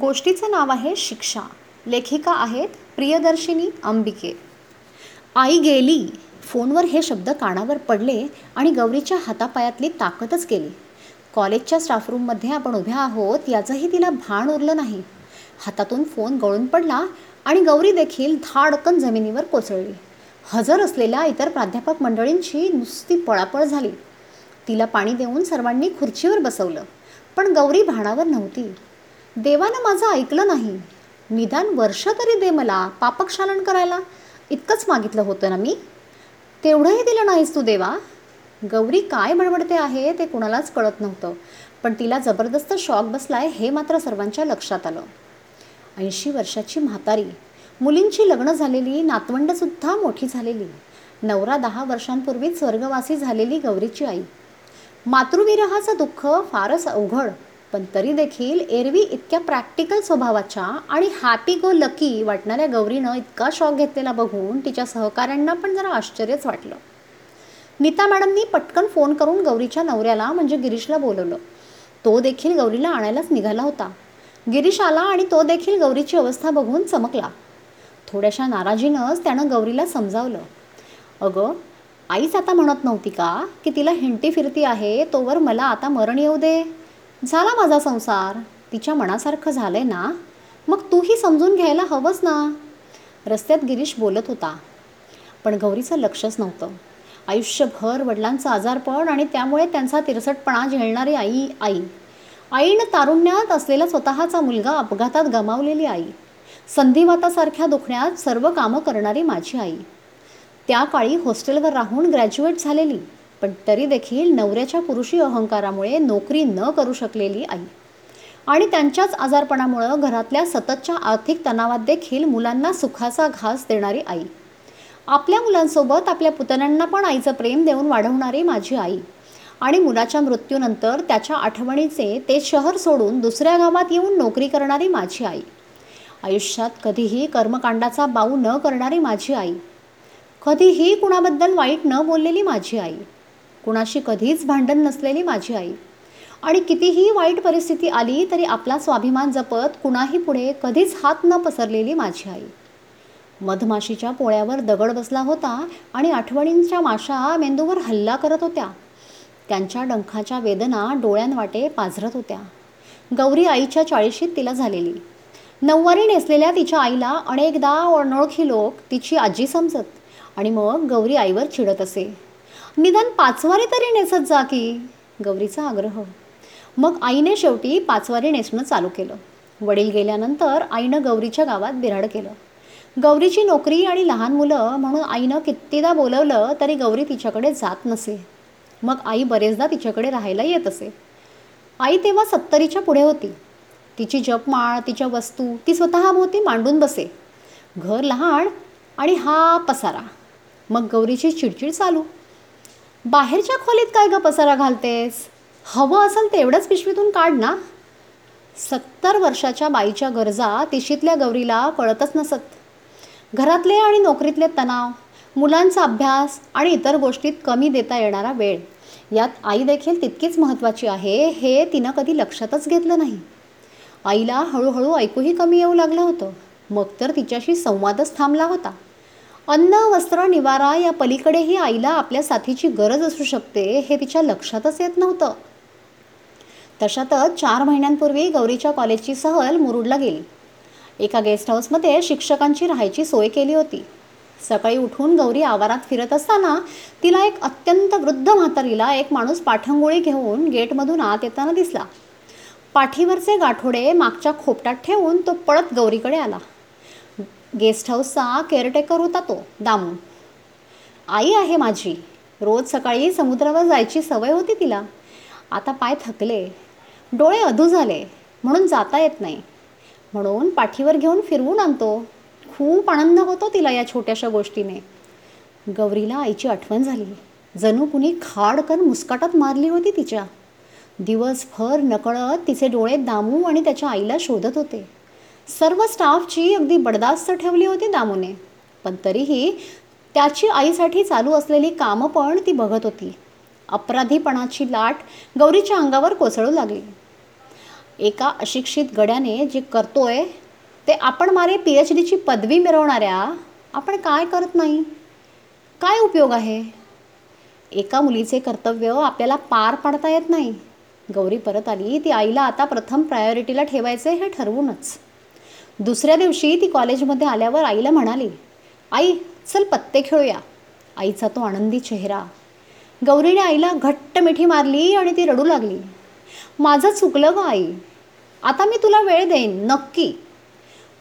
गोष्टीचं नाव आहे शिक्षा. लेखिका आहेत प्रियदर्शिनी अंबिके. आई गेली फोनवर हे शब्द कानावर पडले आणि गौरीच्या हातापायातली ताकदच गेली. कॉलेजच्या स्टाफरूममध्ये आपण उभ्या आहोत याचंही तिला भान उरलं नाही. हातातून फोन गळून पडला आणि गौरी देखील धाडकन जमिनीवर कोसळली. हजर असलेल्या इतर प्राध्यापक मंडळींची नुसती पळापळ झाली. तिला पाणी देऊन सर्वांनी खुर्चीवर बसवलं पण गौरी भाणावर नव्हती. देवानं माझं ऐकलं नाही. निदान वर्ष तरी दे मला पापक्षालन करायला. इतकंच मागितलं होतं ना मी. तेवढंही दिलं नाहीस तू देवा. गौरी काय बडबडते आहे ते कुणालाच कळत नव्हतं. पण तिला जबरदस्त शॉक बसलाय हे मात्र सर्वांच्या लक्षात आलं. ऐंशी वर्षाची म्हातारी. मुलींची लग्न झालेली नातवंडसुद्धा मोठी झालेली. नवरा दहा वर्षांपूर्वी स्वर्गवासी झालेली गौरीची आई. मातृविरहाचं दुःख फारच अवघड. पण तरी देखील एरवी इतक्या प्रॅक्टिकल स्वभावाच्या आणि हॅपी गो लकी वाटणाऱ्या गौरीनं इतका शॉक घेतलेला बघून तिच्या सहकाऱ्यांना पण जरा आश्चर्यच वाटलं. नीता मॅडमनी पटकन फोन करून गौरीच्या नवऱ्याला म्हणजे गिरीशला बोलवलं. तो देखील गौरीला आणायलाच निघाला होता. गिरीश आला आणि तो देखील गौरीची अवस्था बघून चमकला. थोड्याशा नाराजीनंच त्यानं गौरीला समजावलं. अगं आईच आता म्हणत नव्हती का की तिला हिंटी फिरती आहे तोवर मला आता मरण येऊ दे? झाला माझा संसार. तिच्या मनासारखं झालंय ना? मग तूही समजून घ्यायला हवंच ना? रस्त्यात गिरीश बोलत होता. पण गौरीचं लक्षच नव्हतं. आयुष्यभर वडिलांचं आजारपण आणि त्यामुळे त्यांचा तिरसटपणा झेलणारी आई आई. आईनं तारुण्यात असलेला स्वतःचा मुलगा अपघातात गमावलेली आई. संधिवातासारख्या दुखण्यात सर्व कामं करणारी माझी आई. त्या काळी हॉस्टेलवर राहून ग्रॅज्युएट झालेली. पण तरी देखील नवऱ्याच्या पुरुषी अहंकारामुळे नोकरी न करू शकलेली आई. आणि त्यांच्याच आजारपणामुळं घरातल्या सततच्या आर्थिक तणावात देखील मुलांना सुखाचा घास देणारी आई. आपल्या मुलांसोबत आपल्या पुतण्यांना पण आईचं प्रेम देऊन वाढवणारी माझी आई. आणि मुलाच्या मृत्यूनंतर त्याच्या आठवणीचे ते शहर सोडून दुसऱ्या गावात येऊन नोकरी करणारी माझी आई. आयुष्यात कधीही कर्मकांडाचा बाऊ न करणारी माझी आई. कधीही कुणाबद्दल वाईट न बोललेली माझी आई. कुणाशी कधीच भांडण नसलेली माझी आई. आणि कितीही वाईट परिस्थिती आली तरी आपला स्वाभिमान जपत कुणाही पुढे कधीच हात न पसरलेली माझी आई. मधमाशीच्या पोळ्यावर दगड बसला होता आणि आठवणींच्या माशा मेंदूवर हल्ला करत होत्या. त्यांच्या डंखाच्या वेदना डोळ्यांवाटे पाझरत होत्या. गौरी आईच्या चाळीशीत तिला झालेली. नऊवारी नेसलेल्या तिच्या आईला अनेकदा अनोळखी लोक तिची आजी समजत आणि मग गौरी आईवर चिडत असे. निदान पाचवारी तरी नेसत जा की. गौरीचा आग्रह. मग आईने शेवटी पाचवारी नेसणं चालू केलं. वडील गेल्यानंतर आईनं गौरीच्या गावात बिराड केलं. गौरीची नोकरी आणि लहान मुलं म्हणून आईनं कितीदा बोलवलं तरी गौरी तिच्याकडे जात नसे. मग आई बरेचदा तिच्याकडे राहायला येत असे. आई तेव्हा सत्तरीच्या पुढे होती. तिची जपमाळ तिच्या वस्तू ती स्वतःभोवती मांडून बसे. घर लहान आणि हा पसारा. मग गौरीची चिडचिड चालू. बाहेरच्या खोलीत काय ग पसारा घालतेस? हवं असेल तेवढंच पिशवीतून काढ ना. सत्तर वर्षाच्या बाईच्या गरजा तिशीतल्या गौरीला कळतच नसत. घरातले आणि नोकरीतले तणाव मुलांचा अभ्यास आणि इतर गोष्टीत कमी देता येणारा वेळ यात आई देखील तितकीच महत्त्वाची आहे हे तिनं कधी लक्षातच घेतलं नाही. आईला हळूहळू ऐकूही कमी येऊ लागलं होतं. मग तर तिच्याशी संवादच थांबला होता. अन्न वस्त्र निवारा या पलीकडेही आईला आपल्या साथीची गरज असू शकते हे तिच्या लक्षातच येत नव्हतं. तशातच चार महिन्यांपूर्वी गौरीच्या कॉलेजची सहल मुरुडला गेली. एका गेस्ट हाऊसमध्ये शिक्षकांची राहायची सोय केली होती. सकाळी उठून गौरी आवारात फिरत असताना तिला एक अत्यंत वृद्ध म्हातारीला एक माणूस पाठंगोळी घेऊन गेटमधून आत येताना दिसला. पाठीवरचे गाठोडे मागच्या खोपटात ठेवून तो पळत गौरीकडे आला. गेस्ट हाऊसचा केअरटेकर होता तो दामू. आई आहे माझी. रोज सकाळी समुद्रावर जायची सवय होती तिला. आता पाय थकले. डोळे अधू झाले. म्हणून जाता येत नाही. म्हणून पाठीवर घेऊन फिरवून आणतो. खूप आनंद होतो तिला या छोट्याशा गोष्टीने. गौरीला आईची आठवण झाली. जणू कुणी खाडकन मुस्काटात मारली होती तिच्या. दिवसभर नकळत तिचे डोळे दामू आणि त्याच्या आईला शोधत होते. सर्व स्टाफची अगदी बडदास्त ठेवली होती दामूने. पण तरीही त्याची आईसाठी चालू असलेली कामं पण ती बघत होती. अपराधीपणाची लाट गौरीच्या अंगावर कोसळू लागली. एका अशिक्षित गड्याने जे करतोय ते आपण मारे पी एच डीची पदवी मिळवणाऱ्या आपण काय करत नाही? काय उपयोग आहे? एका मुलीचे कर्तव्य आपल्याला पार पाडता येत नाही. गौरी परत आली ती आईला आता प्रथम प्रायोरिटीला ठेवायचे हे ठरवूनच. दुसऱ्या दिवशी ती कॉलेजमध्ये आल्यावर आईला म्हणाली आई चल पत्ते खेळूया. आईचा तो आनंदी चेहरा. गौरीने आईला घट्ट मिठी मारली आणि ती रडू लागली. माझं चुकलं ग आई. आता मी तुला वेळ देईन नक्की.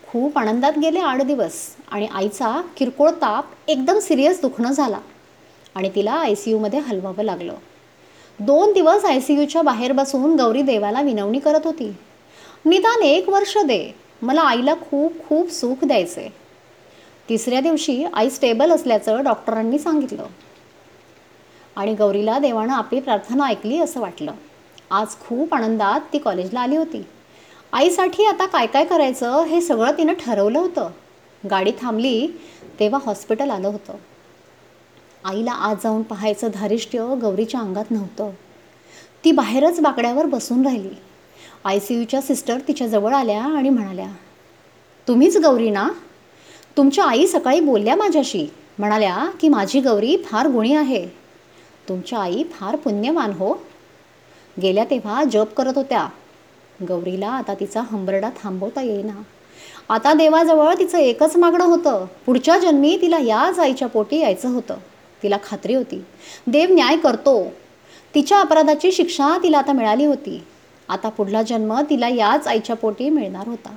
खूप आनंदात गेले आठ दिवस आणि आईचा किरकोळ ताप एकदम सिरियस दुखणं झाला आणि तिला आय सी यूमध्ये हलवावं लागलं. दोन दिवस आय सी यूच्या बाहेर बसून गौरी देवाला विनवणी करत होती. निदान एक वर्ष दे मला आईला खूप खूप सुख द्यायचे तिसऱ्या दिवशी आई स्टेबल असल्याचं डॉक्टरांनी सांगितलं. आणि गौरीला देवानं आपली प्रार्थना ऐकली असं वाटलं. आज खूप आनंदात ती कॉलेजला आली होती. आईसाठी आता काय काय करायचं हे सगळं तिनं ठरवलं होतं. गाडी थांबली तेव्हा हॉस्पिटल आलं होतं. आईला आज जाऊन पाहायचं धारिष्ट्य गौरीच्या अंगात नव्हतं. ती बाहेरच बाकड्यावर बसून राहिली. आय सी यूच्या सिस्टर तिच्याजवळ आल्या आणि म्हणाल्या तुम्हीच गौरी ना? तुमच्या आई सकाळी बोलल्या माझ्याशी. म्हणाल्या की माझी गौरी फार गुणी आहे. तुमच्या आई फार पुण्यवान हो. गेल्या तेव्हा जप करत होत्या. गौरीला आता तिचा हंबरडा थांबवता येईना. आता देवाजवळ तिचं एकच मागणं होतं. पुढच्या जन्मी तिला याच आईच्या पोटी यायचं होतं. तिला खात्री होती. देव न्याय करतो. तिच्या अपराधाची शिक्षा तिला आता मिळाली होती. आता पुढला जन्म तिला याच आईच्या पोटी मिळणार होता.